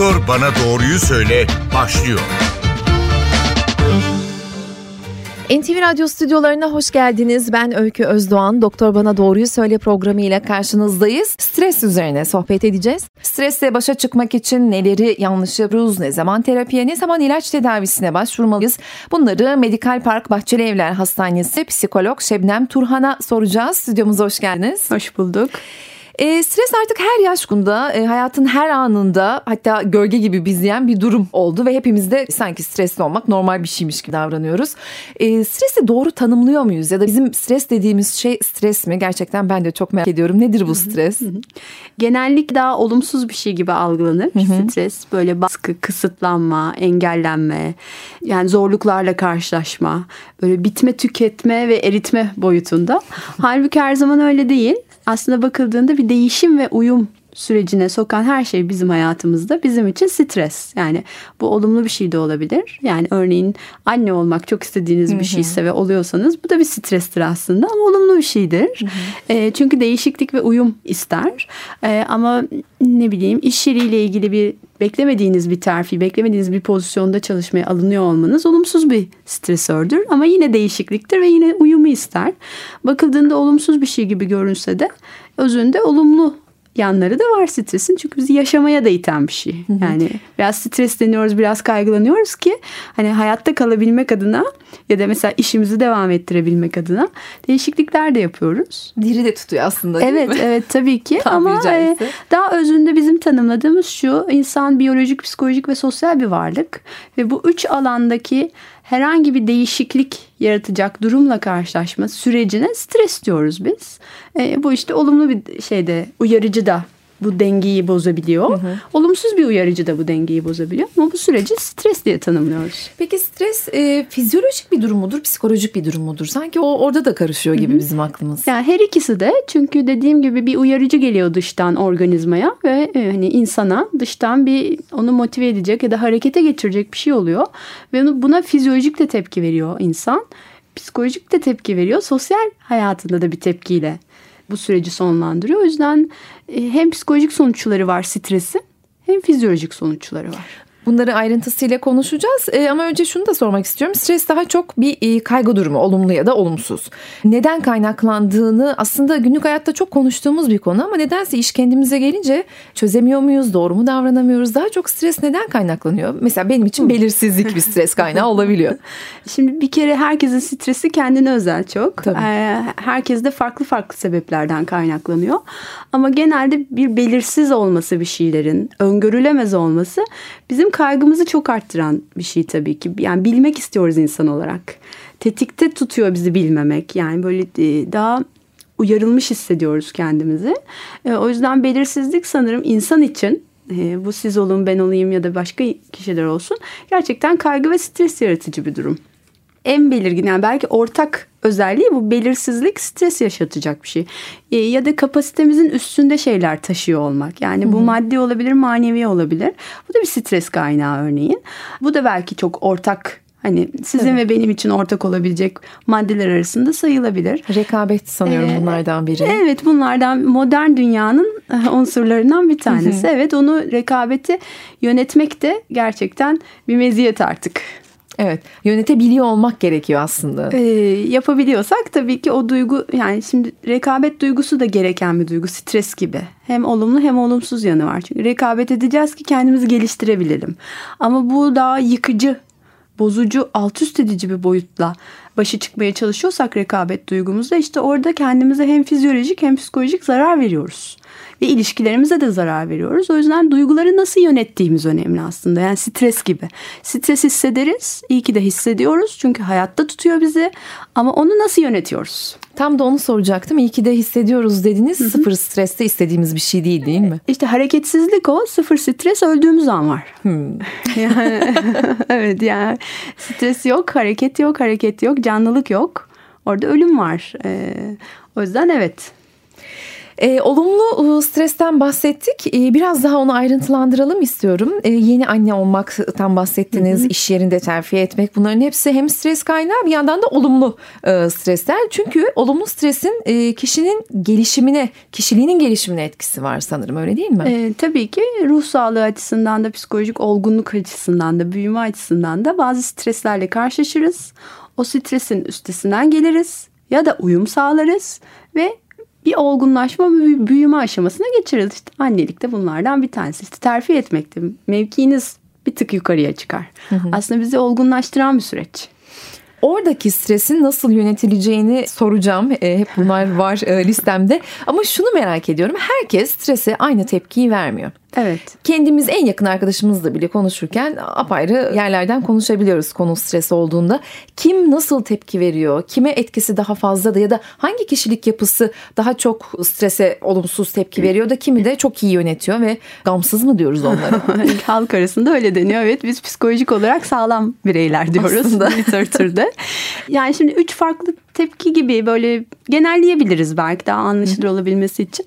Doktor Bana Doğruyu Söyle başlıyor. NTV Radyo stüdyolarına hoş geldiniz. Ben Öykü Özdoğan. Doktor Bana Doğruyu Söyle programı ile karşınızdayız. Stres üzerine sohbet edeceğiz. Stresle başa çıkmak için neleri yanlış yapıyoruz, ne zaman terapiye, ne zaman ilaç tedavisine başvurmalıyız? Bunları Medikal Park Bahçeli Evler Hastanesi psikolog Şebnem Turhan'a soracağız. Stüdyomuza hoş geldiniz. Hoş bulduk. E, stres artık her yaş grubunda, e, hayatın her anında hatta gölge gibi bizleyen bir durum oldu ve hepimiz de sanki stresli olmak normal bir şeymiş gibi davranıyoruz. E, stresi doğru tanımlıyor muyuz ya da bizim stres dediğimiz şey stres mi? Gerçekten ben de çok merak ediyorum. Nedir bu stres? Genellikle daha olumsuz bir şey gibi algılanır. Stres böyle baskı, kısıtlanma, engellenme, yani zorluklarla karşılaşma, böyle bitme, tüketme ve eritme boyutunda. Halbuki her zaman öyle değil aslında bakıldığında bir değişim ve uyum sürecine sokan her şey bizim hayatımızda bizim için stres. Yani bu olumlu bir şey de olabilir. Yani örneğin anne olmak çok istediğiniz bir şeyse ve oluyorsanız bu da bir strestir aslında ama olumlu bir şeydir. E, çünkü değişiklik ve uyum ister. E, ama ne bileyim iş yeriyle ilgili bir beklemediğiniz bir terfi, beklemediğiniz bir pozisyonda çalışmaya alınıyor olmanız olumsuz bir stresördür. Ama yine değişikliktir ve yine uyumu ister. Bakıldığında olumsuz bir şey gibi görünse de özünde olumlu yanları da var stresin. Çünkü bizi yaşamaya da iten bir şey. Yani biraz stresleniyoruz, biraz kaygılanıyoruz ki hani hayatta kalabilmek adına ya da mesela işimizi devam ettirebilmek adına değişiklikler de yapıyoruz. Diri de tutuyor aslında değil evet, mi? Evet, tabii ki. Ama e, daha özünde bizim tanımladığımız şu. insan biyolojik, psikolojik ve sosyal bir varlık ve bu üç alandaki herhangi bir değişiklik yaratacak durumla karşılaşma sürecine stres diyoruz biz. E, bu işte olumlu bir şeyde uyarıcı da bu dengeyi bozabiliyor. Hı hı. Olumsuz bir uyarıcı da bu dengeyi bozabiliyor. Ama bu süreci stres diye tanımlıyoruz. Peki stres e, fizyolojik bir durum mudur, psikolojik bir durum mudur? Sanki o orada da karışıyor gibi hı hı. bizim aklımız. Yani her ikisi de çünkü dediğim gibi bir uyarıcı geliyor dıştan organizmaya ve e, hani insana dıştan bir onu motive edecek ya da harekete geçirecek bir şey oluyor ve buna fizyolojik de tepki veriyor insan. Psikolojik de tepki veriyor. Sosyal hayatında da bir tepkiyle bu süreci sonlandırıyor. O yüzden e, hem psikolojik sonuçları var stresin hem fizyolojik sonuçları var. Bunları ayrıntısıyla konuşacağız. E, ama önce şunu da sormak istiyorum. Stres daha çok bir e, kaygı durumu, olumlu ya da olumsuz. Neden kaynaklandığını aslında günlük hayatta çok konuştuğumuz bir konu ama nedense iş kendimize gelince çözemiyor muyuz, doğru mu davranamıyoruz? Daha çok stres neden kaynaklanıyor? Mesela benim için belirsizlik bir stres kaynağı olabiliyor. Şimdi bir kere herkesin stresi kendine özel çok. Tabii. Ee, herkes de farklı farklı sebeplerden kaynaklanıyor. Ama genelde bir belirsiz olması bir şeylerin, öngörülemez olması bizim kaygımızı çok arttıran bir şey tabii ki. Yani bilmek istiyoruz insan olarak. Tetikte tutuyor bizi bilmemek. Yani böyle e, daha uyarılmış hissediyoruz kendimizi. E, o yüzden belirsizlik sanırım insan için e, bu siz olun ben olayım ya da başka kişiler olsun gerçekten kaygı ve stres yaratıcı bir durum en belirgin yani belki ortak özelliği bu belirsizlik stres yaşatacak bir şey. E, ya da kapasitemizin üstünde şeyler taşıyor olmak. Yani Hı-hı. bu maddi olabilir, manevi olabilir. Bu da bir stres kaynağı örneğin. Bu da belki çok ortak Hani sizin Tabii. ve benim için ortak olabilecek maddeler arasında sayılabilir. Rekabet sanıyorum ee, bunlardan biri. Evet bunlardan modern dünyanın unsurlarından bir tanesi. Evet onu rekabeti yönetmek de gerçekten bir meziyet artık. Evet yönetebiliyor olmak gerekiyor aslında. Ee, yapabiliyorsak tabii ki o duygu yani şimdi rekabet duygusu da gereken bir duygu stres gibi. Hem olumlu hem olumsuz yanı var. Çünkü rekabet edeceğiz ki kendimizi geliştirebilelim. Ama bu daha yıkıcı, bozucu, alt üst edici bir boyutla başa çıkmaya çalışıyorsak rekabet duygumuzda işte orada kendimize hem fizyolojik hem psikolojik zarar veriyoruz ve ilişkilerimize de zarar veriyoruz. O yüzden duyguları nasıl yönettiğimiz önemli aslında. Yani stres gibi. Stres hissederiz. İyi ki de hissediyoruz. Çünkü hayatta tutuyor bizi. Ama onu nasıl yönetiyoruz? Tam da onu soracaktım. İyi ki de hissediyoruz dediniz. Hı-hı. Sıfır streste istediğimiz bir şey değil değil mi? İşte hareketsizlik o. Sıfır stres öldüğümüz an var. Hmm. yani, evet yani stres yok, hareket yok, hareket yok, canlılık yok. Orada ölüm var. Ee, o yüzden evet E, olumlu stresten bahsettik. E, biraz daha onu ayrıntılandıralım istiyorum. E, yeni anne olmaktan bahsettiniz. Hı hı. iş yerinde terfi etmek. Bunların hepsi hem stres kaynağı bir yandan da olumlu e, stresler. Çünkü olumlu stresin e, kişinin gelişimine, kişiliğinin gelişimine etkisi var sanırım öyle değil mi? E, tabii ki ruh sağlığı açısından da psikolojik olgunluk açısından da büyüme açısından da bazı streslerle karşılaşırız. O stresin üstesinden geliriz ya da uyum sağlarız ve bir olgunlaşma ve bir büyüme aşamasına geçiriz. İşte annelik de bunlardan bir tanesi. İşte terfi etmekte mevkiniz bir tık yukarıya çıkar. Hı hı. Aslında bizi olgunlaştıran bir süreç. Oradaki stresin nasıl yönetileceğini soracağım. E, hep bunlar var e, listemde. Ama şunu merak ediyorum. Herkes strese aynı tepkiyi vermiyor. Evet. Kendimiz en yakın arkadaşımızla bile konuşurken apayrı yerlerden konuşabiliyoruz konu stres olduğunda. Kim nasıl tepki veriyor? Kime etkisi daha fazla da ya da hangi kişilik yapısı daha çok strese olumsuz tepki veriyor da kimi de çok iyi yönetiyor ve gamsız mı diyoruz onlara? Halk arasında öyle deniyor. Evet biz psikolojik olarak sağlam bireyler diyoruz Aslında. literatürde. yani şimdi üç farklı tepki gibi böyle genelleyebiliriz belki daha anlaşılır olabilmesi için.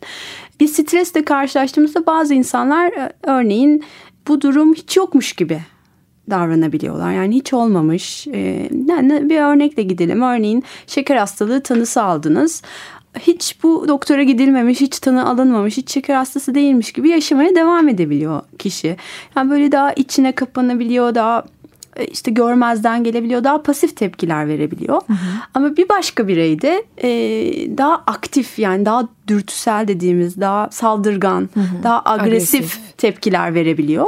Bir stresle karşılaştığımızda bazı insanlar e, örneğin bu durum hiç yokmuş gibi davranabiliyorlar. Yani hiç olmamış. E, yani bir örnekle gidelim. Örneğin şeker hastalığı tanısı aldınız. Hiç bu doktora gidilmemiş, hiç tanı alınmamış, hiç şeker hastası değilmiş gibi yaşamaya devam edebiliyor kişi. Yani böyle daha içine kapanabiliyor, daha işte görmezden gelebiliyor. Daha pasif tepkiler verebiliyor. Hı hı. Ama bir başka bireyde e, daha aktif yani daha dürtüsel dediğimiz daha saldırgan, hı hı. daha agresif, agresif tepkiler verebiliyor.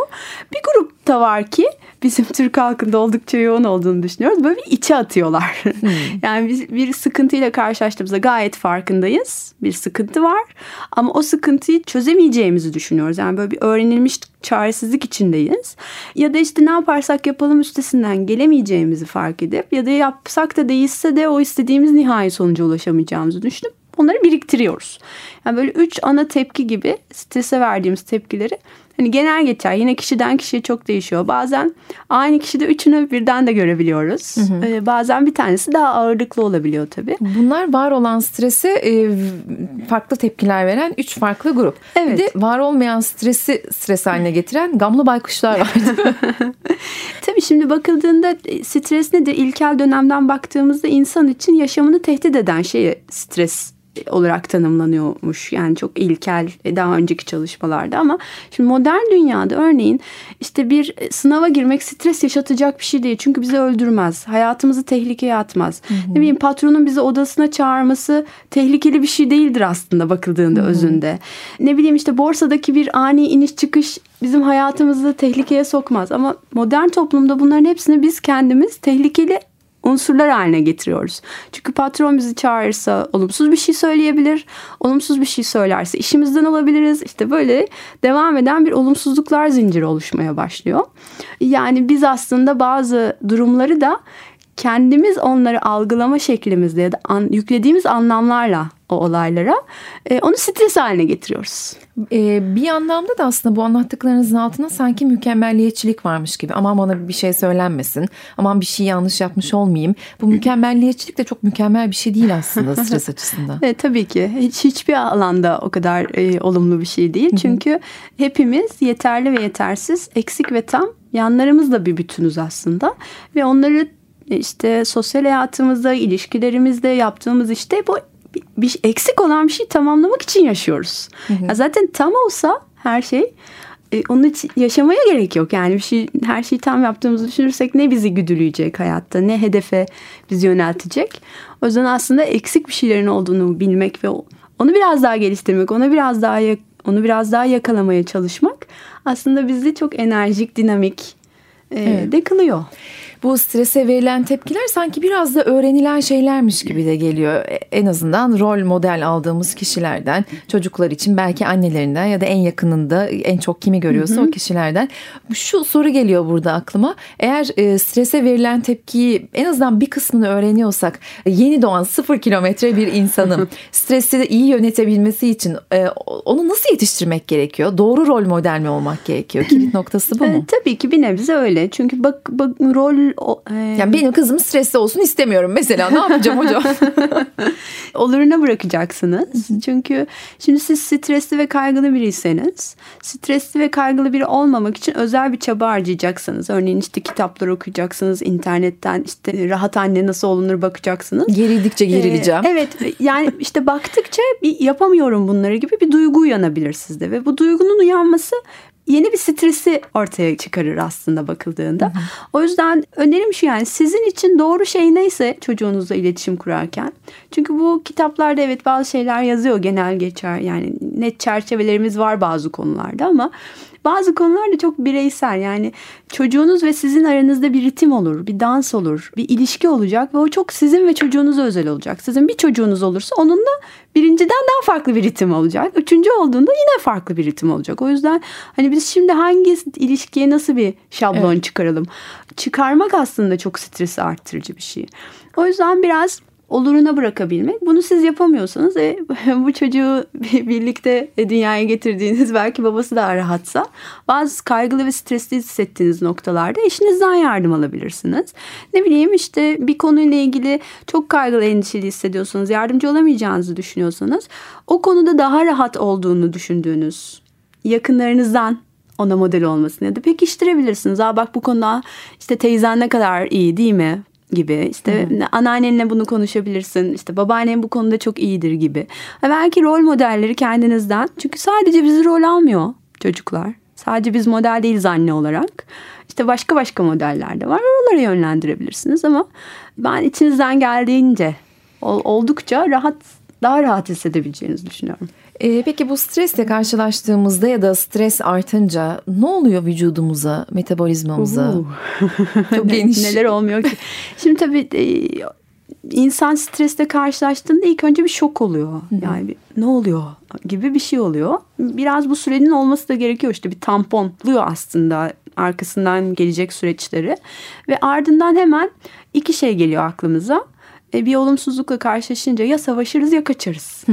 Bir grup da var ki bizim Türk halkında oldukça yoğun olduğunu düşünüyoruz. Böyle bir içe atıyorlar. Hmm. yani biz bir sıkıntıyla karşılaştığımızda gayet farkındayız. Bir sıkıntı var ama o sıkıntıyı çözemeyeceğimizi düşünüyoruz. Yani böyle bir öğrenilmiş çaresizlik içindeyiz. Ya da işte ne yaparsak yapalım üstesinden gelemeyeceğimizi fark edip ya da yapsak da değilse de o istediğimiz nihai sonuca ulaşamayacağımızı düşünüp onları biriktiriyoruz. Yani böyle üç ana tepki gibi strese verdiğimiz tepkileri Hani genel geçer yine kişiden kişiye çok değişiyor. Bazen aynı kişide üçünü birden de görebiliyoruz. Hı hı. Ee, bazen bir tanesi daha ağırlıklı olabiliyor tabii. Bunlar var olan strese e, farklı tepkiler veren üç farklı grup. Evet. Bir de var olmayan stresi stres haline getiren gamlı baykuşlar var. tabii şimdi bakıldığında e, stres nedir? İlkel dönemden baktığımızda insan için yaşamını tehdit eden şeye stres olarak tanımlanıyormuş. Yani çok ilkel e, daha önceki çalışmalarda ama şimdi modern dünyada örneğin işte bir sınava girmek stres yaşatacak bir şey değil. Çünkü bizi öldürmez. Hayatımızı tehlikeye atmaz. Hı hı. Ne bileyim patronun bizi odasına çağırması tehlikeli bir şey değildir aslında bakıldığında hı hı. özünde. Ne bileyim işte borsadaki bir ani iniş çıkış bizim hayatımızı tehlikeye sokmaz. Ama modern toplumda bunların hepsini biz kendimiz tehlikeli unsurlar haline getiriyoruz. Çünkü patron bizi çağırırsa olumsuz bir şey söyleyebilir. Olumsuz bir şey söylerse işimizden olabiliriz. İşte böyle devam eden bir olumsuzluklar zinciri oluşmaya başlıyor. Yani biz aslında bazı durumları da kendimiz onları algılama şeklimizle ya da an, yüklediğimiz anlamlarla o olaylara e, onu stres haline getiriyoruz. E, bir anlamda da aslında bu anlattıklarınızın altında sanki mükemmelliyetçilik varmış gibi. Aman bana bir şey söylenmesin. Aman bir şey yanlış yapmış olmayayım. Bu mükemmelliyetçilik de çok mükemmel bir şey değil aslında stres açısından. Evet tabii ki. Hiç hiçbir alanda o kadar e, olumlu bir şey değil. Çünkü hepimiz yeterli ve yetersiz, eksik ve tam yanlarımızla bir bütünüz aslında. Ve onları işte sosyal hayatımızda, ilişkilerimizde yaptığımız işte bu bir eksik olan bir şey tamamlamak için yaşıyoruz. Hı hı. Ya zaten tam olsa her şey e, onun için yaşamaya gerek yok. Yani bir şey her şeyi tam yaptığımızı düşünürsek ne bizi güdüleyecek hayatta, ne hedefe bizi yöneltecek. O yüzden aslında eksik bir şeylerin olduğunu bilmek ve onu biraz daha geliştirmek, ona biraz daha onu biraz daha yakalamaya çalışmak aslında bizi çok enerjik, dinamik e, evet. de kılıyor bu strese verilen tepkiler sanki biraz da öğrenilen şeylermiş gibi de geliyor. E, en azından rol model aldığımız kişilerden, çocuklar için belki annelerinden ya da en yakınında en çok kimi görüyorsa hı hı. o kişilerden. Şu soru geliyor burada aklıma. Eğer e, strese verilen tepkiyi en azından bir kısmını öğreniyorsak yeni doğan sıfır kilometre bir insanın stresi iyi yönetebilmesi için e, onu nasıl yetiştirmek gerekiyor? Doğru rol model mi olmak gerekiyor? Kilit noktası bu mu? E, tabii ki bir nebze öyle. Çünkü bak, bak rol o, e, Yani benim kızım stresli olsun istemiyorum mesela. Ne yapacağım hocam? oluruna bırakacaksınız. Çünkü şimdi siz stresli ve kaygılı biriyseniz stresli ve kaygılı biri olmamak için özel bir çaba harcayacaksınız. Örneğin işte kitaplar okuyacaksınız, internetten işte rahat anne nasıl olunur bakacaksınız. Gerildikçe gerileceğim. Ee, evet yani işte baktıkça bir yapamıyorum bunları gibi bir duygu uyanabilir sizde ve bu duygunun uyanması yeni bir stresi ortaya çıkarır aslında bakıldığında. Hı hı. O yüzden önerim şu yani sizin için doğru şey neyse çocuğunuzla iletişim kurarken. Çünkü bu kitaplarda evet bazı şeyler yazıyor genel geçer yani net çerçevelerimiz var bazı konularda ama bazı konular da çok bireysel yani çocuğunuz ve sizin aranızda bir ritim olur, bir dans olur, bir ilişki olacak ve o çok sizin ve çocuğunuza özel olacak. Sizin bir çocuğunuz olursa onunla birinciden daha farklı bir ritim olacak. Üçüncü olduğunda yine farklı bir ritim olacak. O yüzden hani biz şimdi hangi ilişkiye nasıl bir şablon evet. çıkaralım? Çıkarmak aslında çok stresi arttırıcı bir şey. O yüzden biraz oluruna bırakabilmek. Bunu siz yapamıyorsanız e, bu çocuğu birlikte dünyaya getirdiğiniz belki babası daha rahatsa bazı kaygılı ve stresli hissettiğiniz noktalarda eşinizden yardım alabilirsiniz. Ne bileyim işte bir konuyla ilgili çok kaygılı endişeli hissediyorsanız yardımcı olamayacağınızı düşünüyorsanız o konuda daha rahat olduğunu düşündüğünüz yakınlarınızdan ona model olmasını ya da pekiştirebilirsiniz. Aa bak bu konuda işte teyzen ne kadar iyi değil mi? Gibi işte Hı-hı. anneannenle bunu konuşabilirsin işte babaannen bu konuda çok iyidir gibi ve belki rol modelleri kendinizden çünkü sadece bizi rol almıyor çocuklar sadece biz model değiliz anne olarak işte başka başka modeller de var oralara yönlendirebilirsiniz ama ben içinizden geldiğince oldukça rahat daha rahat hissedebileceğinizi düşünüyorum. Ee, peki bu stresle karşılaştığımızda ya da stres artınca ne oluyor vücudumuza, metabolizmamıza? Çok geniş. Neler olmuyor ki? Şimdi tabii e, insan stresle karşılaştığında ilk önce bir şok oluyor. Yani bir, ne oluyor gibi bir şey oluyor. Biraz bu sürenin olması da gerekiyor işte bir tamponluyor aslında arkasından gelecek süreçleri. Ve ardından hemen iki şey geliyor aklımıza. E, bir olumsuzlukla karşılaşınca ya savaşırız ya kaçarız.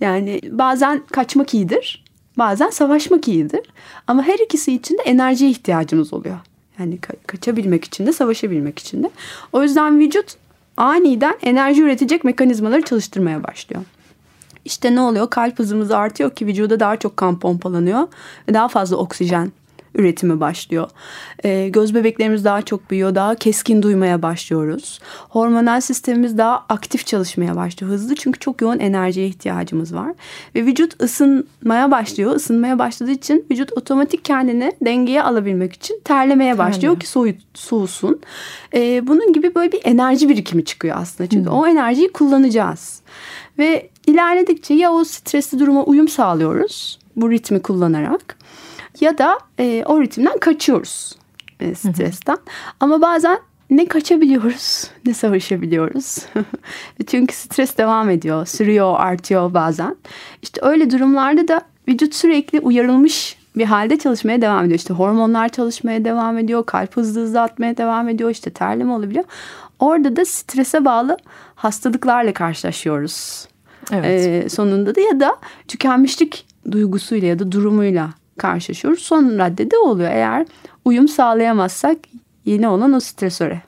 Yani bazen kaçmak iyidir, bazen savaşmak iyidir. Ama her ikisi için de enerjiye ihtiyacımız oluyor. Yani ka- kaçabilmek için de savaşabilmek için de. O yüzden vücut aniden enerji üretecek mekanizmaları çalıştırmaya başlıyor. İşte ne oluyor? Kalp hızımız artıyor ki vücuda daha çok kan pompalanıyor ve daha fazla oksijen üretimi başlıyor. E, göz bebeklerimiz daha çok büyüyor, daha keskin duymaya başlıyoruz. Hormonal sistemimiz daha aktif çalışmaya başlıyor. Hızlı çünkü çok yoğun enerjiye ihtiyacımız var. Ve vücut ısınmaya başlıyor. Isınmaya başladığı için vücut otomatik kendini dengeye alabilmek için terlemeye başlıyor ki soğut, soğusun. E, bunun gibi böyle bir enerji birikimi çıkıyor aslında. Çünkü hmm. o enerjiyi kullanacağız. Ve ilerledikçe ya o stresli duruma uyum sağlıyoruz bu ritmi kullanarak ya da e, o ritimden kaçıyoruz e, stresten. Ama bazen ne kaçabiliyoruz ne savaşabiliyoruz. Çünkü stres devam ediyor, sürüyor, artıyor bazen. İşte öyle durumlarda da vücut sürekli uyarılmış bir halde çalışmaya devam ediyor. İşte hormonlar çalışmaya devam ediyor, kalp hızlı hızlı atmaya devam ediyor, işte terleme olabiliyor. Orada da strese bağlı hastalıklarla karşılaşıyoruz. Evet. Ee, sonunda da ya da tükenmişlik duygusuyla ya da durumuyla karşılaşıyoruz. Son raddede oluyor. Eğer uyum sağlayamazsak yeni olan o stresöre.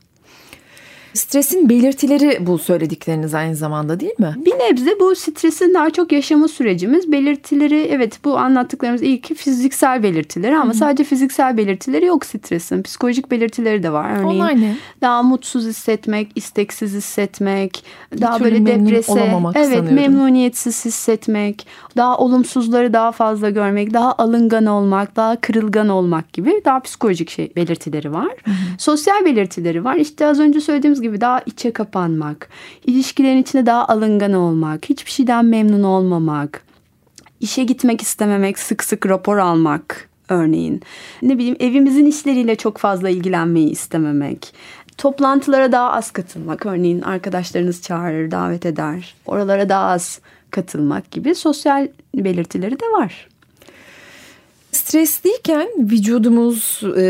Stresin belirtileri bu söyledikleriniz aynı zamanda değil mi? Bir nebze bu stresin daha çok yaşama sürecimiz. Belirtileri evet bu anlattıklarımız iyi ki fiziksel belirtileri ama Hı-hı. sadece fiziksel belirtileri yok stresin. Psikolojik belirtileri de var. Örneğin Onlar ne? daha mutsuz hissetmek, isteksiz hissetmek, Bir daha böyle deprese, evet sanıyorum. memnuniyetsiz hissetmek, daha olumsuzları daha fazla görmek, daha alıngan olmak, daha kırılgan olmak gibi daha psikolojik şey belirtileri var. Hı-hı. Sosyal belirtileri var. İşte az önce söylediğimiz gibi daha içe kapanmak, ilişkilerin içinde daha alıngan olmak, hiçbir şeyden memnun olmamak, işe gitmek istememek, sık sık rapor almak örneğin. Ne bileyim evimizin işleriyle çok fazla ilgilenmeyi istememek. Toplantılara daha az katılmak. Örneğin arkadaşlarınız çağırır, davet eder. Oralara daha az katılmak gibi sosyal belirtileri de var stresliyken vücudumuz e,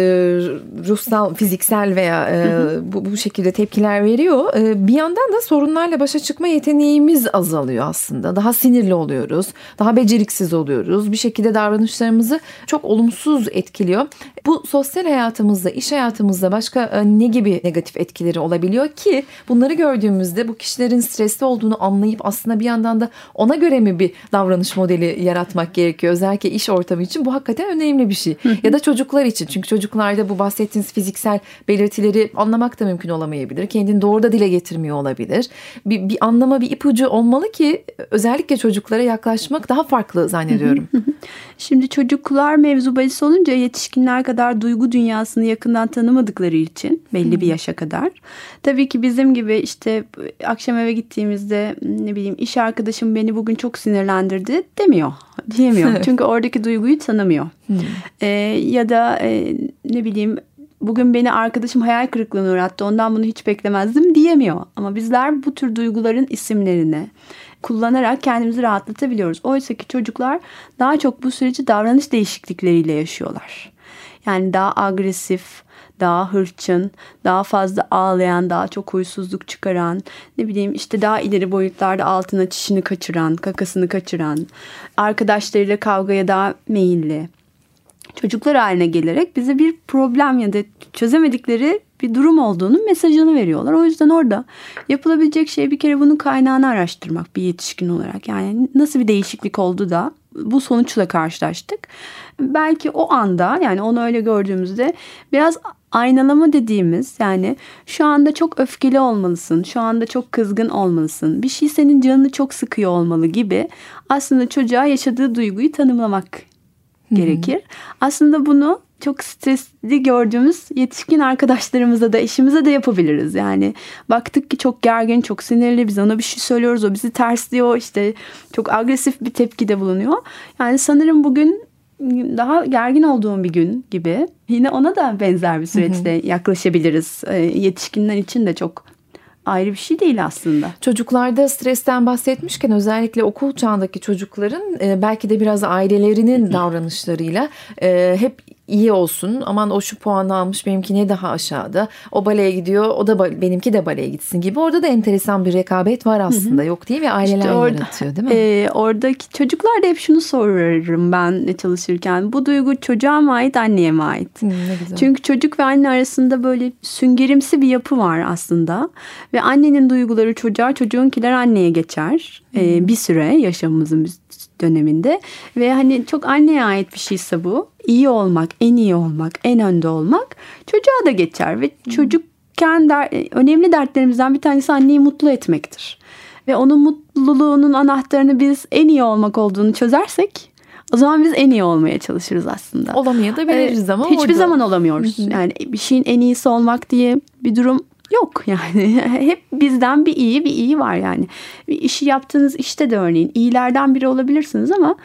ruhsal, fiziksel veya e, bu, bu şekilde tepkiler veriyor. E, bir yandan da sorunlarla başa çıkma yeteneğimiz azalıyor aslında. Daha sinirli oluyoruz, daha beceriksiz oluyoruz. Bir şekilde davranışlarımızı çok olumsuz etkiliyor. Bu sosyal hayatımızda, iş hayatımızda başka e, ne gibi negatif etkileri olabiliyor ki bunları gördüğümüzde bu kişilerin stresli olduğunu anlayıp aslında bir yandan da ona göre mi bir davranış modeli yaratmak gerekiyor? Özellikle iş ortamı için bu hakikaten önemli bir şey. ya da çocuklar için. Çünkü çocuklarda bu bahsettiğiniz fiziksel belirtileri anlamak da mümkün olamayabilir. Kendini doğru da dile getirmiyor olabilir. Bir, bir anlama, bir ipucu olmalı ki özellikle çocuklara yaklaşmak daha farklı zannediyorum. Şimdi çocuklar mevzu bahis olunca yetişkinler kadar duygu dünyasını yakından tanımadıkları için belli bir yaşa kadar. Tabii ki bizim gibi işte akşam eve gittiğimizde ne bileyim iş arkadaşım beni bugün çok sinirlendirdi demiyor. Diyemiyor. Çünkü oradaki duyguyu tanımıyor. Ee, ya da e, ne bileyim bugün beni arkadaşım hayal kırıklığına uğrattı ondan bunu hiç beklemezdim diyemiyor. Ama bizler bu tür duyguların isimlerini kullanarak kendimizi rahatlatabiliyoruz. Oysa ki çocuklar daha çok bu süreci davranış değişiklikleriyle yaşıyorlar. Yani daha agresif, daha hırçın, daha fazla ağlayan, daha çok huysuzluk çıkaran, ne bileyim işte daha ileri boyutlarda altına çişini kaçıran, kakasını kaçıran, arkadaşlarıyla kavgaya daha meyilli çocuklar haline gelerek bize bir problem ya da çözemedikleri bir durum olduğunun mesajını veriyorlar. O yüzden orada yapılabilecek şey bir kere bunun kaynağını araştırmak bir yetişkin olarak. Yani nasıl bir değişiklik oldu da bu sonuçla karşılaştık. Belki o anda yani onu öyle gördüğümüzde biraz aynalama dediğimiz yani şu anda çok öfkeli olmalısın, şu anda çok kızgın olmalısın, bir şey senin canını çok sıkıyor olmalı gibi aslında çocuğa yaşadığı duyguyu tanımlamak gerekir. Aslında bunu çok stresli gördüğümüz yetişkin arkadaşlarımıza da eşimize de yapabiliriz. Yani baktık ki çok gergin, çok sinirli biz ona bir şey söylüyoruz o bizi tersliyor işte çok agresif bir tepkide bulunuyor. Yani sanırım bugün daha gergin olduğum bir gün gibi yine ona da benzer bir süreçte yaklaşabiliriz. Ee, yetişkinler için de çok ayrı bir şey değil aslında. Çocuklarda stresten bahsetmişken özellikle okul çağındaki çocukların e, belki de biraz ailelerinin davranışlarıyla e, hep iyi olsun. Aman o şu puanı almış benimki ne daha aşağıda. O baleye gidiyor o da benimki de baleye gitsin gibi. Orada da enteresan bir rekabet var aslında hı hı. yok değil mi? Aileler işte orada, yaratıyor değil mi? E, oradaki çocuklar da hep şunu sorarım ben çalışırken. Bu duygu çocuğa mı ait anneye mi ait? Hı, ne güzel. Çünkü çocuk ve anne arasında böyle süngerimsi bir yapı var aslında. Ve annenin duyguları çocuğa çocuğunkiler anneye geçer. Hı. E, bir süre yaşamımızın döneminde ve hani çok anneye ait bir şeyse bu iyi olmak, en iyi olmak, en önde olmak çocuğa da geçer ve çocukken der, önemli dertlerimizden bir tanesi anneyi mutlu etmektir. Ve onun mutluluğunun anahtarını biz en iyi olmak olduğunu çözersek o zaman biz en iyi olmaya çalışırız aslında. Olamaya da biliriz ama Hiçbir orada. zaman olamıyoruz. Yani bir şeyin en iyisi olmak diye bir durum yok yani. Hep bizden bir iyi bir iyi var yani. Bir işi yaptığınız işte de örneğin iyilerden biri olabilirsiniz ama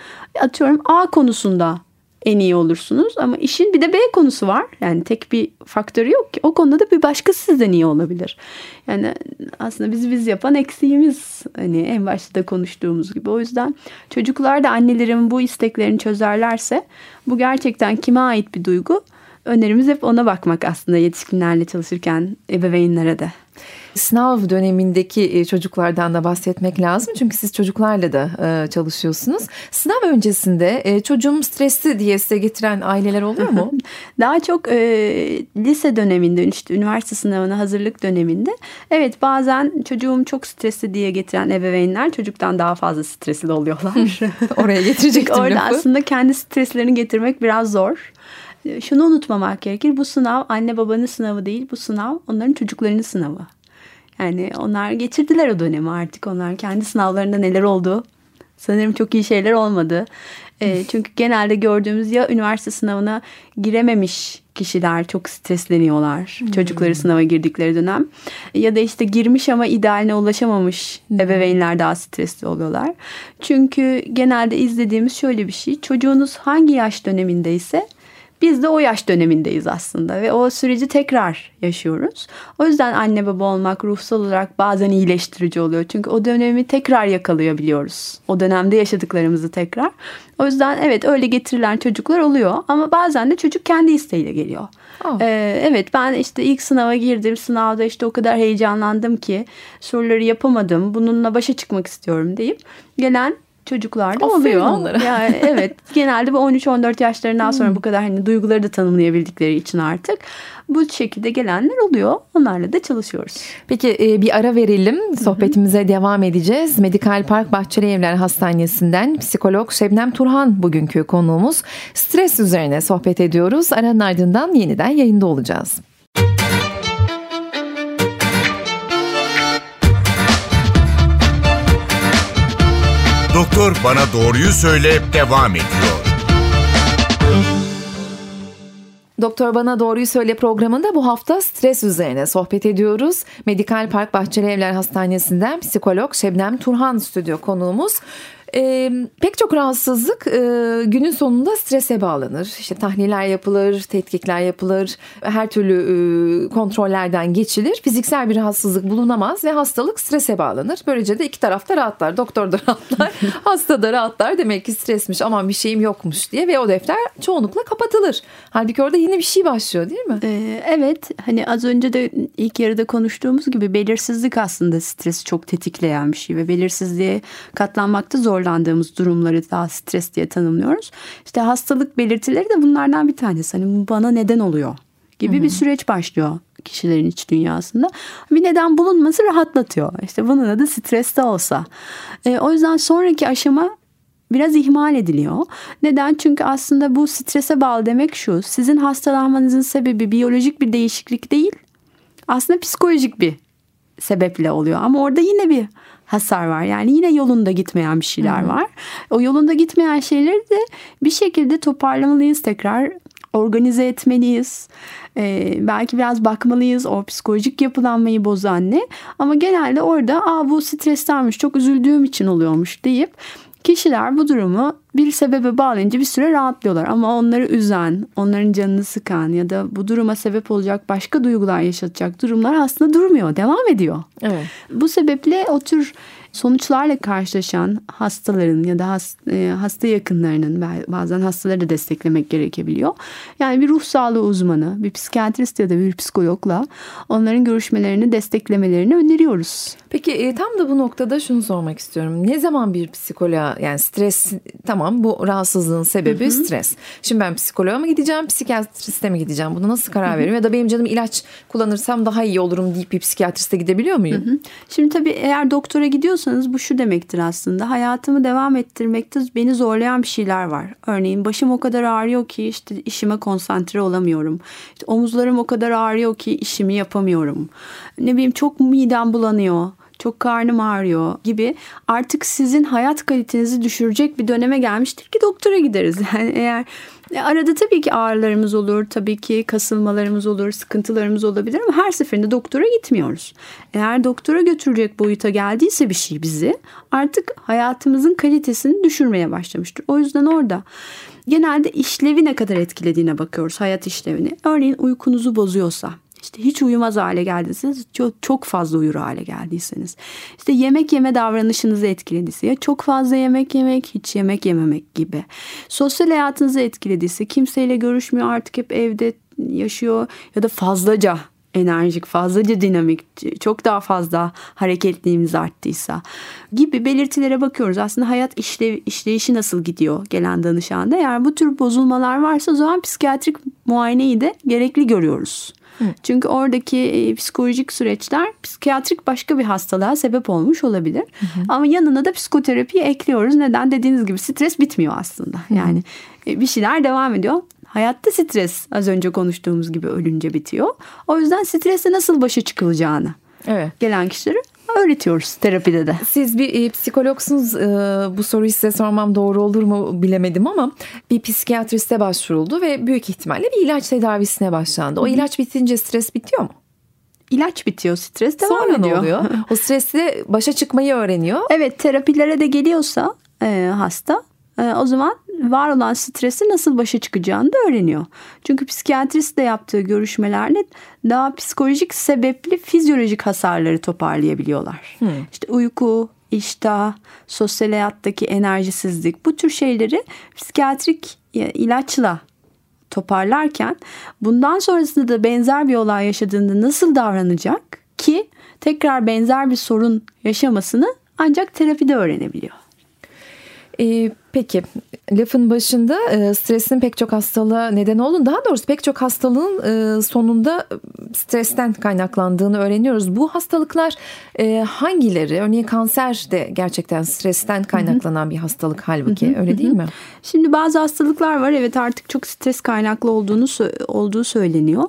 atıyorum A konusunda en iyi olursunuz ama işin bir de B konusu var. Yani tek bir faktörü yok ki. O konuda da bir başkası sizden iyi olabilir. Yani aslında biz biz yapan eksiğimiz hani en başta da konuştuğumuz gibi. O yüzden çocuklar da annelerin bu isteklerini çözerlerse bu gerçekten kime ait bir duygu? Önerimiz hep ona bakmak aslında yetişkinlerle çalışırken ebeveynlere de. Sınav dönemindeki e, çocuklardan da bahsetmek lazım. Çünkü siz çocuklarla da e, çalışıyorsunuz. Sınav öncesinde e, çocuğum stresli diye size getiren aileler oluyor mu? Daha çok e, lise döneminde işte üniversite sınavına hazırlık döneminde evet bazen çocuğum çok stresli diye getiren ebeveynler çocuktan daha fazla stresli oluyorlar. Oraya getirecektim Orada lafı. aslında kendi streslerini getirmek biraz zor şunu unutmamak gerekir. Bu sınav anne babanın sınavı değil. Bu sınav onların çocuklarının sınavı. Yani onlar geçirdiler o dönemi artık. Onlar kendi sınavlarında neler oldu. Sanırım çok iyi şeyler olmadı. E, çünkü genelde gördüğümüz ya üniversite sınavına girememiş kişiler çok stresleniyorlar. Hmm. Çocukları sınava girdikleri dönem. Ya da işte girmiş ama idealine ulaşamamış hmm. ebeveynler daha stresli oluyorlar. Çünkü genelde izlediğimiz şöyle bir şey. Çocuğunuz hangi yaş dönemindeyse Biz de o yaş dönemindeyiz aslında ve o süreci tekrar yaşıyoruz. O yüzden anne baba olmak ruhsal olarak bazen iyileştirici oluyor. Çünkü o dönemi tekrar yakalayabiliyoruz. O dönemde yaşadıklarımızı tekrar. O yüzden evet öyle getirilen çocuklar oluyor ama bazen de çocuk kendi isteğiyle geliyor. Oh. Ee, evet ben işte ilk sınava girdim. Sınavda işte o kadar heyecanlandım ki soruları yapamadım. Bununla başa çıkmak istiyorum deyip gelen çocuklar da oluyor. Onlara. Yani evet genelde bu 13-14 yaşlarından sonra hmm. bu kadar hani duyguları da tanımlayabildikleri için artık bu şekilde gelenler oluyor. Onlarla da çalışıyoruz. Peki e, bir ara verelim. Sohbetimize devam edeceğiz. Medikal Park Bahçeli Evler Hastanesi'nden psikolog Şebnem Turhan bugünkü konuğumuz. Stres üzerine sohbet ediyoruz. Aranın ardından yeniden yayında olacağız. Doktor Bana Doğruyu Söyle devam ediyor. Doktor Bana Doğruyu Söyle programında bu hafta stres üzerine sohbet ediyoruz. Medikal Park Bahçeli Evler Hastanesi'nden psikolog Şebnem Turhan stüdyo konuğumuz. E, pek çok rahatsızlık e, günün sonunda strese bağlanır. İşte tahliller yapılır, tetkikler yapılır, her türlü e, kontrollerden geçilir. Fiziksel bir rahatsızlık bulunamaz ve hastalık strese bağlanır. Böylece de iki tarafta rahatlar. Doktor da rahatlar, hasta da rahatlar. Demek ki stresmiş aman bir şeyim yokmuş diye ve o defter çoğunlukla kapatılır. Halbuki orada yeni bir şey başlıyor değil mi? Ee, evet hani az önce de ilk yarıda konuştuğumuz gibi belirsizlik aslında stresi çok tetikleyen bir şey ve belirsizliğe katlanmakta zor zorlandığımız durumları daha stres diye tanımlıyoruz. İşte hastalık belirtileri de bunlardan bir tanesi. Hani bana neden oluyor gibi Hı-hı. bir süreç başlıyor kişilerin iç dünyasında. Bir neden bulunması rahatlatıyor. İşte bunun adı stres de olsa. E, o yüzden sonraki aşama biraz ihmal ediliyor. Neden? Çünkü aslında bu strese bağlı demek şu. Sizin hastalanmanızın sebebi biyolojik bir değişiklik değil. Aslında psikolojik bir sebeple oluyor. Ama orada yine bir hasar var. Yani yine yolunda gitmeyen bir şeyler var. O yolunda gitmeyen şeyleri de bir şekilde toparlamalıyız tekrar organize etmeliyiz. Ee, belki biraz bakmalıyız o psikolojik yapılanmayı bozan ne. Ama genelde orada Aa, bu strestenmiş çok üzüldüğüm için oluyormuş deyip Kişiler bu durumu bir sebebe bağlayınca bir süre rahatlıyorlar ama onları üzen, onların canını sıkan ya da bu duruma sebep olacak başka duygular yaşatacak durumlar aslında durmuyor, devam ediyor. Evet. Bu sebeple o tür sonuçlarla karşılaşan hastaların ya da e, hasta yakınlarının bazen hastaları da desteklemek gerekebiliyor. Yani bir ruh sağlığı uzmanı, bir psikiyatrist ya da bir psikologla onların görüşmelerini desteklemelerini öneriyoruz. Peki e, tam da bu noktada şunu sormak istiyorum. Ne zaman bir psikoloğa yani stres tamam bu rahatsızlığın sebebi Hı-hı. stres. Şimdi ben psikoloğa mı gideceğim, psikiyatriste mi gideceğim? Buna nasıl karar veriyorum? Ya da benim canım ilaç kullanırsam daha iyi olurum deyip bir psikiyatriste gidebiliyor muyum? Hı-hı. Şimdi tabii eğer doktora gidiyorsanız bu şu demektir aslında. Hayatımı devam ettirmekte beni zorlayan bir şeyler var. Örneğin başım o kadar ağrıyor ki işte işime konsantre olamıyorum. İşte omuzlarım o kadar ağrıyor ki işimi yapamıyorum. Ne bileyim çok midem bulanıyor çok karnım ağrıyor gibi artık sizin hayat kalitenizi düşürecek bir döneme gelmiştir ki doktora gideriz. Yani eğer arada tabii ki ağrılarımız olur, tabii ki kasılmalarımız olur, sıkıntılarımız olabilir ama her seferinde doktora gitmiyoruz. Eğer doktora götürecek boyuta geldiyse bir şey bizi artık hayatımızın kalitesini düşürmeye başlamıştır. O yüzden orada genelde işlevi ne kadar etkilediğine bakıyoruz, hayat işlevini. Örneğin uykunuzu bozuyorsa, işte hiç uyumaz hale geldiyseniz, çok, çok fazla uyur hale geldiyseniz. İşte yemek yeme davranışınızı etkilediyse ya çok fazla yemek yemek, hiç yemek yememek gibi. Sosyal hayatınızı etkilediyse, kimseyle görüşmüyor artık hep evde yaşıyor ya da fazlaca enerjik, fazlaca dinamik, çok daha fazla hareketliğimiz arttıysa gibi belirtilere bakıyoruz. Aslında hayat işlev, işleyişi nasıl gidiyor gelen danışanda. Eğer bu tür bozulmalar varsa o zaman psikiyatrik muayeneyi de gerekli görüyoruz. Çünkü oradaki e, psikolojik süreçler psikiyatrik başka bir hastalığa sebep olmuş olabilir. Hı hı. Ama yanına da psikoterapiyi ekliyoruz. Neden? Dediğiniz gibi stres bitmiyor aslında. Yani e, bir şeyler devam ediyor. Hayatta stres az önce konuştuğumuz gibi ölünce bitiyor. O yüzden strese nasıl başa çıkılacağını evet. gelen kişilere öğretiyoruz terapide de. Siz bir e, psikologsunuz. E, bu soruyu size sormam doğru olur mu bilemedim ama bir psikiyatriste başvuruldu ve büyük ihtimalle bir ilaç tedavisine başlandı. O Hı-hı. ilaç bitince stres bitiyor mu? İlaç bitiyor, stres devam Sonra ediyor. ne oluyor? O stresle başa çıkmayı öğreniyor. Evet, terapilere de geliyorsa e, hasta e, o zaman var olan stresi nasıl başa çıkacağını da öğreniyor. Çünkü psikiyatrist de yaptığı görüşmelerle daha psikolojik sebepli fizyolojik hasarları toparlayabiliyorlar. Hmm. İşte uyku, iştah, sosyal hayattaki enerjisizlik bu tür şeyleri psikiyatrik ilaçla toparlarken bundan sonrasında da benzer bir olay yaşadığında nasıl davranacak ki tekrar benzer bir sorun yaşamasını ancak terapide öğrenebiliyor. Ee, peki lafın başında e, stresin pek çok hastalığa neden olduğunu daha doğrusu pek çok hastalığın e, sonunda stresten kaynaklandığını öğreniyoruz. Bu hastalıklar e, hangileri? Örneğin kanser de gerçekten stresten kaynaklanan bir hastalık halbuki öyle değil mi? Şimdi bazı hastalıklar var evet artık çok stres kaynaklı olduğunu olduğu söyleniyor.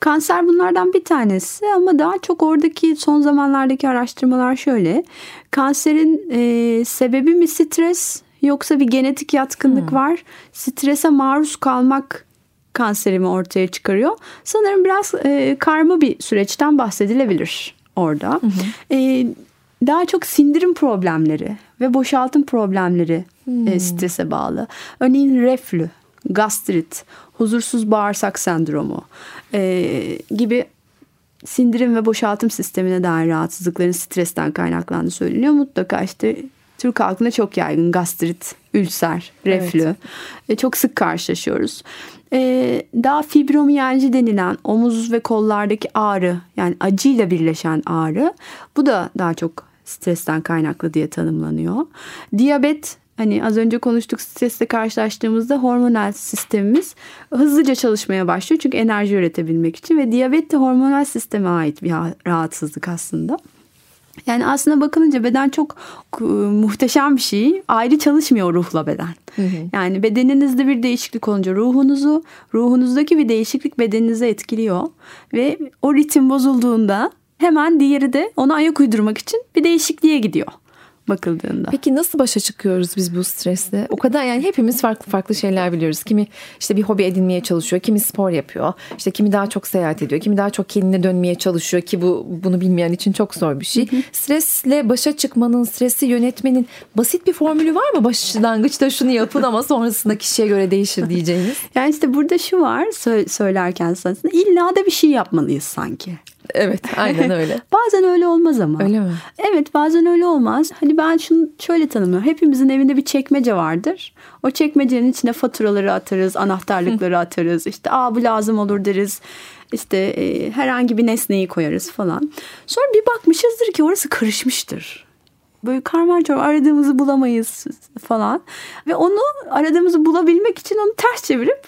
Kanser bunlardan bir tanesi ama daha çok oradaki son zamanlardaki araştırmalar şöyle. Kanserin e, sebebi mi stres yoksa bir genetik yatkınlık hmm. var. Strese maruz kalmak kanserimi ortaya çıkarıyor. Sanırım biraz e, karma bir süreçten bahsedilebilir orada. Hı E, daha çok sindirim problemleri ve boşaltım problemleri hmm. e, strese bağlı. Örneğin reflü, gastrit, huzursuz bağırsak sendromu e, gibi sindirim ve boşaltım sistemine dair rahatsızlıkların stresten kaynaklandığı söyleniyor. Mutlaka işte Türk halkında çok yaygın gastrit, ülser, reflü. Evet. E, çok sık karşılaşıyoruz. E, daha fibromiyalji denilen omuz ve kollardaki ağrı yani acıyla birleşen ağrı bu da daha çok stresten kaynaklı diye tanımlanıyor. Diyabet hani az önce konuştuk stresle karşılaştığımızda hormonal sistemimiz hızlıca çalışmaya başlıyor. Çünkü enerji üretebilmek için ve diyabet de hormonal sisteme ait bir rahatsızlık aslında. Yani aslında bakılınca beden çok e, muhteşem bir şey. Ayrı çalışmıyor ruhla beden. Hı hı. Yani bedeninizde bir değişiklik olunca ruhunuzu, ruhunuzdaki bir değişiklik bedeninize etkiliyor. Ve o ritim bozulduğunda hemen diğeri de ona ayak uydurmak için bir değişikliğe gidiyor bakıldığında. Peki nasıl başa çıkıyoruz biz bu stresle? O kadar yani hepimiz farklı farklı şeyler biliyoruz. Kimi işte bir hobi edinmeye çalışıyor, kimi spor yapıyor. İşte kimi daha çok seyahat ediyor, kimi daha çok kendine dönmeye çalışıyor ki bu bunu bilmeyen için çok zor bir şey. Hı hı. Stresle başa çıkmanın, stresi yönetmenin basit bir formülü var mı? Başlangıçta şunu yapın ama sonrasında kişiye göre değişir diyeceğiniz. yani işte burada şu var söylerken sana illa da bir şey yapmalıyız sanki. Evet aynen öyle. bazen öyle olmaz ama. Öyle mi? Evet bazen öyle olmaz. Hani ben şunu şöyle tanımlıyorum. Hepimizin evinde bir çekmece vardır. O çekmecenin içine faturaları atarız, anahtarlıkları atarız. İşte aa bu lazım olur deriz. İşte e, herhangi bir nesneyi koyarız falan. Sonra bir bakmışızdır ki orası karışmıştır. Böyle karman çorman aradığımızı bulamayız falan. Ve onu aradığımızı bulabilmek için onu ters çevirip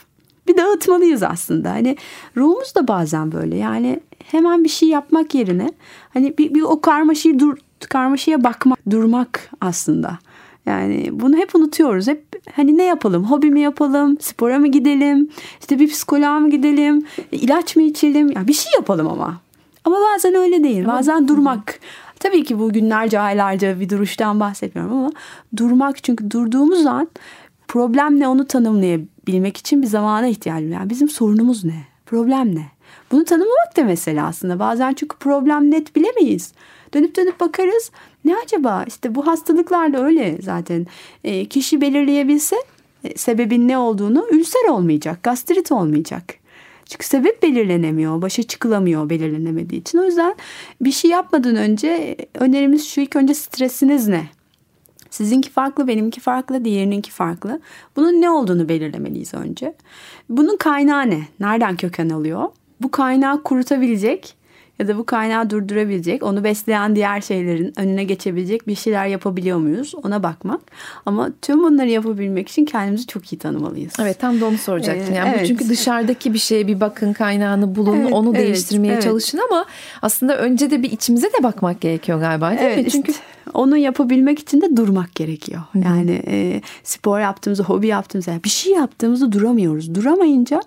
bir dağıtmalıyız aslında. Hani ruhumuz da bazen böyle. Yani hemen bir şey yapmak yerine hani bir, bir o karmaşayı dur karmaşaya bakmak, durmak aslında. Yani bunu hep unutuyoruz. Hep hani ne yapalım? Hobi mi yapalım? Spora mı gidelim? İşte bir psikoloğa mı gidelim? İlaç mı içelim? Ya bir şey yapalım ama. Ama bazen öyle değil. Bazen durmak. Tabii ki bu günlerce, aylarca bir duruştan bahsetmiyorum ama durmak çünkü durduğumuz an problem ne onu tanımlayabilmek için bir zamana ihtiyacım. Yani bizim sorunumuz ne? Problem ne? Bunu tanımlamak da mesela aslında. Bazen çünkü problem net bilemeyiz. Dönüp dönüp bakarız. Ne acaba? İşte bu hastalıklar da öyle zaten. E, kişi belirleyebilse e, sebebin ne olduğunu ülser olmayacak, gastrit olmayacak. Çünkü sebep belirlenemiyor, başa çıkılamıyor belirlenemediği için. O yüzden bir şey yapmadan önce e, önerimiz şu ilk önce stresiniz ne? Sizinki farklı, benimki farklı, diğerininki farklı. Bunun ne olduğunu belirlemeliyiz önce. Bunun kaynağı ne? Nereden köken alıyor? Bu kaynağı kurutabilecek ya da bu kaynağı durdurabilecek, onu besleyen diğer şeylerin önüne geçebilecek bir şeyler yapabiliyor muyuz? Ona bakmak. Ama tüm bunları yapabilmek için kendimizi çok iyi tanımalıyız. Evet tam da onu soracaktım. Yani evet. çünkü dışarıdaki bir şeye bir bakın kaynağını bulun, evet, onu evet, değiştirmeye evet. çalışın ama aslında önce de bir içimize de bakmak gerekiyor galiba değil evet, mi? Çünkü işte onu yapabilmek için de durmak gerekiyor. Hı-hı. Yani e, spor yaptığımızda, hobi yaptığımızda bir şey yaptığımızda duramıyoruz. Duramayınca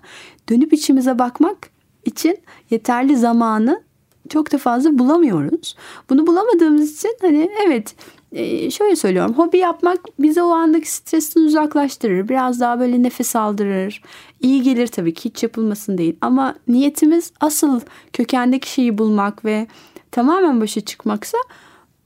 dönüp içimize bakmak için yeterli zamanı çok da fazla bulamıyoruz. Bunu bulamadığımız için hani evet e, şöyle söylüyorum hobi yapmak bize o andaki stresten uzaklaştırır. Biraz daha böyle nefes aldırır. İyi gelir tabii ki hiç yapılmasın değil. Ama niyetimiz asıl kökendeki şeyi bulmak ve tamamen başa çıkmaksa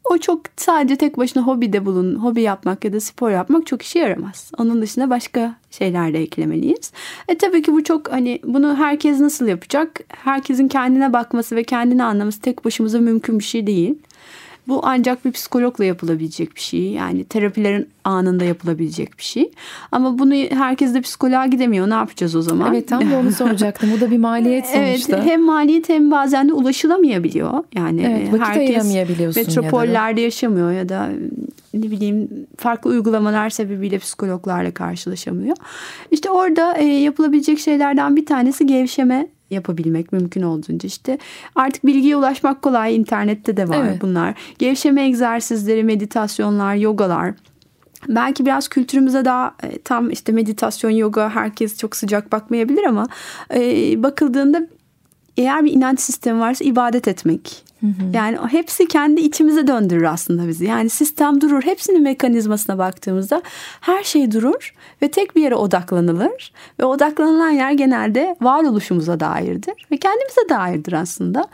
o çok sadece tek başına hobi de bulun, hobi yapmak ya da spor yapmak çok işe yaramaz. Onun dışında başka şeyler de eklemeliyiz. E tabii ki bu çok hani bunu herkes nasıl yapacak? Herkesin kendine bakması ve kendini anlaması tek başımıza mümkün bir şey değil. Bu ancak bir psikologla yapılabilecek bir şey. Yani terapilerin anında yapılabilecek bir şey. Ama bunu herkes de psikoloğa gidemiyor. Ne yapacağız o zaman? Evet tam da onu soracaktım. Bu da bir maliyet sonuçta. Evet hem maliyet hem bazen de ulaşılamayabiliyor. Yani evet, vakit herkes metropollerde ya yaşamıyor ya da ne bileyim farklı uygulamalar sebebiyle psikologlarla karşılaşamıyor. İşte orada e, yapılabilecek şeylerden bir tanesi gevşeme yapabilmek mümkün olduğunca işte artık bilgiye ulaşmak kolay internette de var evet. bunlar. Gevşeme egzersizleri, meditasyonlar, yogalar. Belki biraz kültürümüze daha e, tam işte meditasyon, yoga herkes çok sıcak bakmayabilir ama e, bakıldığında eğer bir inanç sistemi varsa ibadet etmek. Hı hı. Yani hepsi kendi içimize döndürür aslında bizi. Yani sistem durur. Hepsinin mekanizmasına baktığımızda her şey durur ve tek bir yere odaklanılır. Ve odaklanılan yer genelde varoluşumuza dairdir ve kendimize dairdir aslında.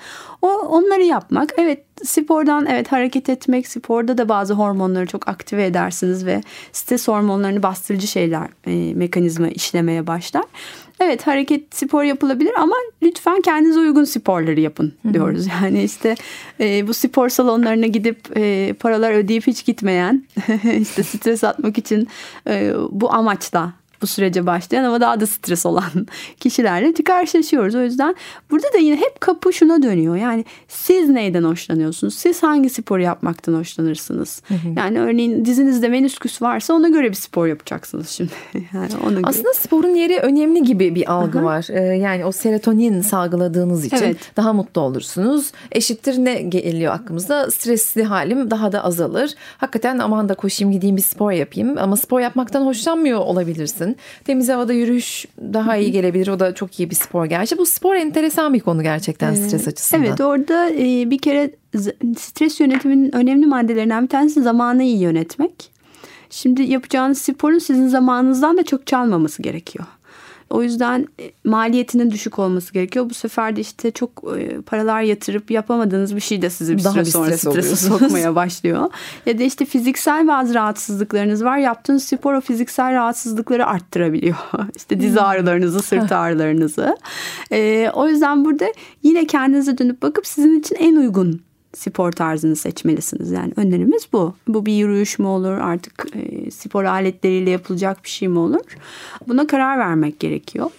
O onları yapmak, evet spordan evet hareket etmek, sporda da bazı hormonları çok aktive edersiniz ve stres hormonlarını bastırıcı şeyler e, mekanizma işlemeye başlar. Evet hareket spor yapılabilir ama lütfen kendinize uygun sporları yapın diyoruz. Hı hı. Yani işte e, bu spor salonlarına gidip e, paralar ödeyip hiç gitmeyen işte stres atmak için e, bu amaçla bu sürece başlayan ama daha da stres olan kişilerle karşılaşıyoruz. O yüzden burada da yine hep kapı şuna dönüyor. Yani siz neyden hoşlanıyorsunuz? Siz hangi sporu yapmaktan hoşlanırsınız? Hı hı. Yani örneğin dizinizde menüsküs varsa ona göre bir spor yapacaksınız şimdi. yani ona göre. Aslında sporun yeri önemli gibi bir algı hı hı. var. Ee, yani o serotonin salgıladığınız için evet. daha mutlu olursunuz. Eşittir ne geliyor aklımıza? Stresli halim daha da azalır. Hakikaten aman da koşayım gideyim bir spor yapayım. Ama spor yapmaktan hoşlanmıyor olabilirsin yapabilirsin. Temiz havada yürüyüş daha iyi gelebilir. O da çok iyi bir spor gerçi. Bu spor enteresan bir konu gerçekten stres açısından. Evet orada e, bir kere stres yönetiminin önemli maddelerinden bir tanesi zamanı iyi yönetmek. Şimdi yapacağınız sporun sizin zamanınızdan da çok çalmaması gerekiyor. O yüzden e, maliyetinin düşük olması gerekiyor. Bu sefer de işte çok e, paralar yatırıp yapamadığınız bir şey de sizi bir Daha süre bir sonra strese sokmaya başlıyor. Ya da işte fiziksel bazı rahatsızlıklarınız var. Yaptığınız spor o fiziksel rahatsızlıkları arttırabiliyor. İşte diz hmm. ağrılarınızı, sırt ağrılarınızı. Ee, o yüzden burada yine kendinize dönüp bakıp sizin için en uygun spor tarzını seçmelisiniz. Yani önerimiz bu. Bu bir yürüyüş mü olur artık e, spor aletleriyle yapılacak bir şey mi olur? Buna karar vermek gerekiyor.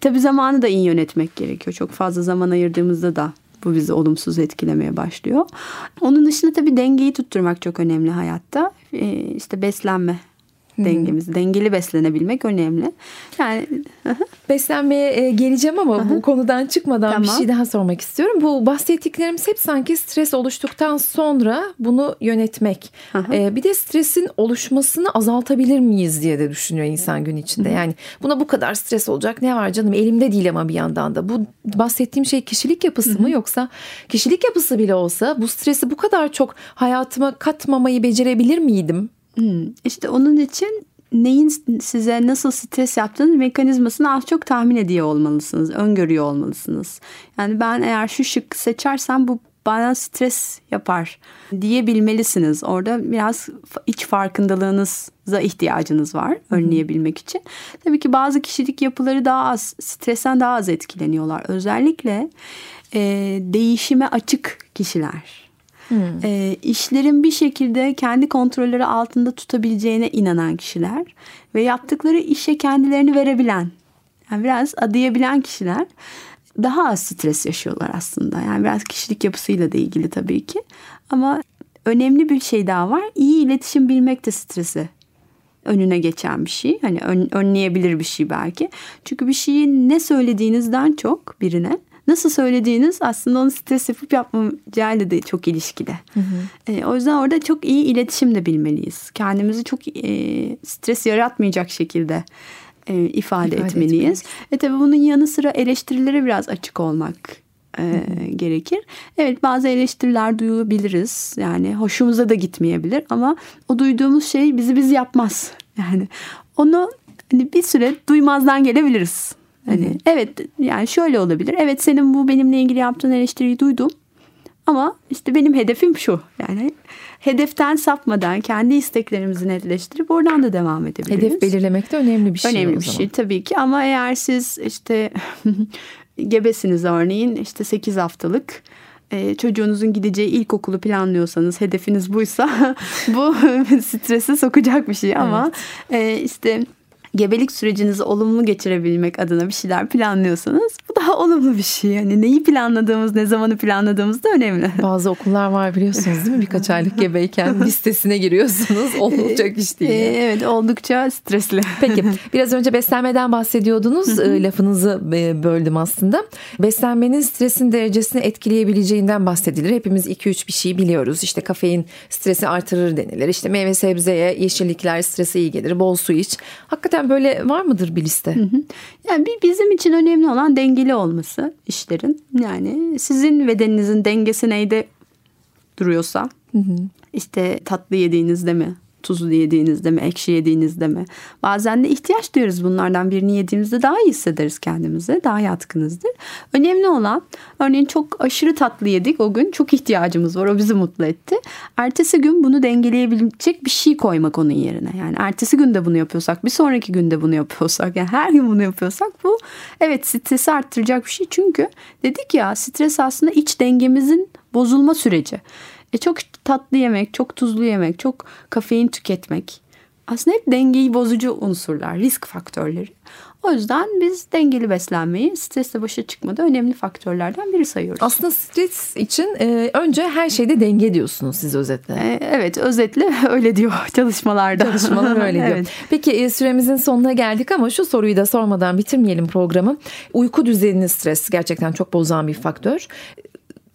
Tabii zamanı da iyi yönetmek gerekiyor. Çok fazla zaman ayırdığımızda da bu bizi olumsuz etkilemeye başlıyor. Onun dışında tabii dengeyi tutturmak çok önemli hayatta. Ee, işte beslenme dengemiz. Dengeli beslenebilmek önemli. Yani beslenmeye e, geleceğim ama bu konudan çıkmadan tamam. bir şey daha sormak istiyorum. Bu bahsettiklerimiz hep sanki stres oluştuktan sonra bunu yönetmek. E, bir de stresin oluşmasını azaltabilir miyiz diye de düşünüyor insan gün içinde. Yani buna bu kadar stres olacak ne var canım elimde değil ama bir yandan da. Bu bahsettiğim şey kişilik yapısı mı yoksa kişilik yapısı bile olsa bu stresi bu kadar çok hayatıma katmamayı becerebilir miydim? Hmm. İşte onun için neyin size nasıl stres yaptığını mekanizmasını az çok tahmin ediyor olmalısınız. Öngörüyor olmalısınız. Yani ben eğer şu şık seçersem bu bana stres yapar diyebilmelisiniz. Orada biraz iç farkındalığınıza ihtiyacınız var önleyebilmek için. Tabii ki bazı kişilik yapıları daha az, stresten daha az etkileniyorlar. Özellikle e, değişime açık kişiler. Hmm. E, işlerin bir şekilde kendi kontrolleri altında tutabileceğine inanan kişiler ve yaptıkları işe kendilerini verebilen, yani biraz adayabilen kişiler daha az stres yaşıyorlar aslında. Yani biraz kişilik yapısıyla da ilgili tabii ki. Ama önemli bir şey daha var. İyi iletişim bilmek de stresi önüne geçen bir şey. Hani ön, önleyebilir bir şey belki. Çünkü bir şeyi ne söylediğinizden çok birine nasıl söylediğiniz aslında onu stres yapıp yapmayacağıyla da çok ilişkili. Hı hı. E, o yüzden orada çok iyi iletişim de bilmeliyiz. Kendimizi çok e, stres yaratmayacak şekilde e, ifade, ifade etmeliyiz. Etmek. E tabi bunun yanı sıra eleştirilere biraz açık olmak e, gerekir. Evet bazı eleştiriler duyulabiliriz. Yani hoşumuza da gitmeyebilir ama o duyduğumuz şey bizi biz yapmaz. Yani onu hani bir süre duymazdan gelebiliriz. Hani evet yani şöyle olabilir. Evet senin bu benimle ilgili yaptığın eleştiriyi duydum. Ama işte benim hedefim şu. Yani hedeften sapmadan kendi isteklerimizi netleştirip oradan da devam edebiliriz. Hedef belirlemek de önemli bir şey. Önemli bir şey tabii ki ama eğer siz işte gebesiniz örneğin işte 8 haftalık e, çocuğunuzun gideceği ilkokulu planlıyorsanız hedefiniz buysa bu strese sokacak bir şey ama evet. e, işte gebelik sürecinizi olumlu geçirebilmek adına bir şeyler planlıyorsanız bu daha olumlu bir şey. Yani neyi planladığımız, ne zamanı planladığımız da önemli. Bazı okullar var biliyorsunuz değil mi? Birkaç aylık gebeyken listesine giriyorsunuz. Olacak iş değil. Yani. Evet oldukça stresli. Peki biraz önce beslenmeden bahsediyordunuz. Lafınızı e, böldüm aslında. Beslenmenin stresin derecesini etkileyebileceğinden bahsedilir. Hepimiz 2-3 bir şey biliyoruz. İşte kafein stresi artırır denilir. İşte meyve sebzeye yeşillikler strese iyi gelir. Bol su iç. Hakikaten böyle var mıdır bir liste? Hı hı. Yani bir bizim için önemli olan dengeli olması işlerin. Yani sizin bedeninizin dengesi neyde duruyorsa hı hı. işte tatlı yediğinizde mi tuzlu yediğinizde mi, ekşi yediğinizde mi? Bazen de ihtiyaç duyuyoruz bunlardan birini yediğimizde daha iyi hissederiz kendimizi, daha yatkınızdır. Önemli olan örneğin çok aşırı tatlı yedik o gün çok ihtiyacımız var o bizi mutlu etti. Ertesi gün bunu dengeleyebilecek bir şey koymak onun yerine. Yani ertesi gün de bunu yapıyorsak, bir sonraki günde bunu yapıyorsak, yani her gün bunu yapıyorsak bu evet stresi arttıracak bir şey. Çünkü dedik ya stres aslında iç dengemizin bozulma süreci. E çok tatlı yemek, çok tuzlu yemek, çok kafein tüketmek aslında hep dengeyi bozucu unsurlar, risk faktörleri. O yüzden biz dengeli beslenmeyi stresle başa çıkmada önemli faktörlerden biri sayıyoruz. Aslında stres için e, önce her şeyde denge diyorsunuz siz özetle. E, evet özetle öyle diyor çalışmalarda. Çalışmalar öyle diyor. evet. Peki e, süremizin sonuna geldik ama şu soruyu da sormadan bitirmeyelim programı. Uyku düzenini stres gerçekten çok bozan bir faktör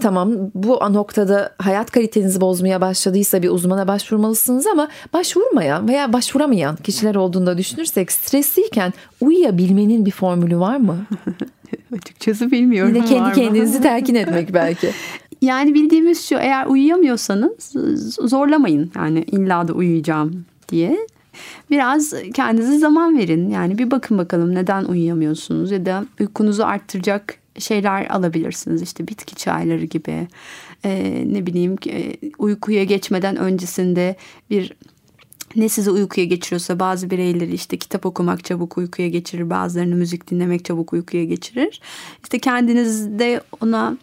tamam bu noktada hayat kalitenizi bozmaya başladıysa bir uzmana başvurmalısınız ama başvurmayan veya başvuramayan kişiler olduğunda düşünürsek stresliyken uyuyabilmenin bir formülü var mı? Açıkçası bilmiyorum. Yine kendi kendinizi telkin etmek belki. Yani bildiğimiz şu eğer uyuyamıyorsanız zorlamayın yani illa da uyuyacağım diye. Biraz kendinize zaman verin. Yani bir bakın bakalım neden uyuyamıyorsunuz ya da uykunuzu arttıracak şeyler alabilirsiniz. İşte bitki çayları gibi e, ne bileyim e, uykuya geçmeden öncesinde bir ne sizi uykuya geçiriyorsa bazı bireyleri işte kitap okumak çabuk uykuya geçirir. Bazılarını müzik dinlemek çabuk uykuya geçirir. İşte kendinizde ona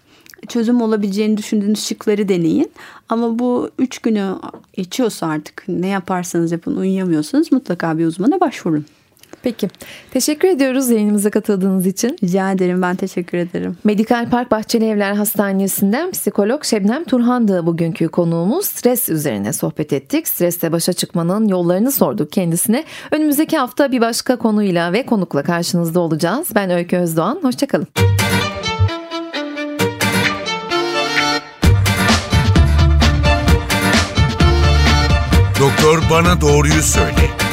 çözüm olabileceğini düşündüğünüz şıkları deneyin. Ama bu üç günü geçiyorsa artık ne yaparsanız yapın uyuyamıyorsanız mutlaka bir uzmana başvurun. Peki. Teşekkür ediyoruz yayınımıza katıldığınız için. Rica ederim. Ben teşekkür ederim. Medikal Park Bahçeli Evler Hastanesi'nden psikolog Şebnem Turhan'dı bugünkü konuğumuz. Stres üzerine sohbet ettik. Stresle başa çıkmanın yollarını sorduk kendisine. Önümüzdeki hafta bir başka konuyla ve konukla karşınızda olacağız. Ben Öykü Özdoğan. Hoşçakalın. Doktor bana doğruyu söyle.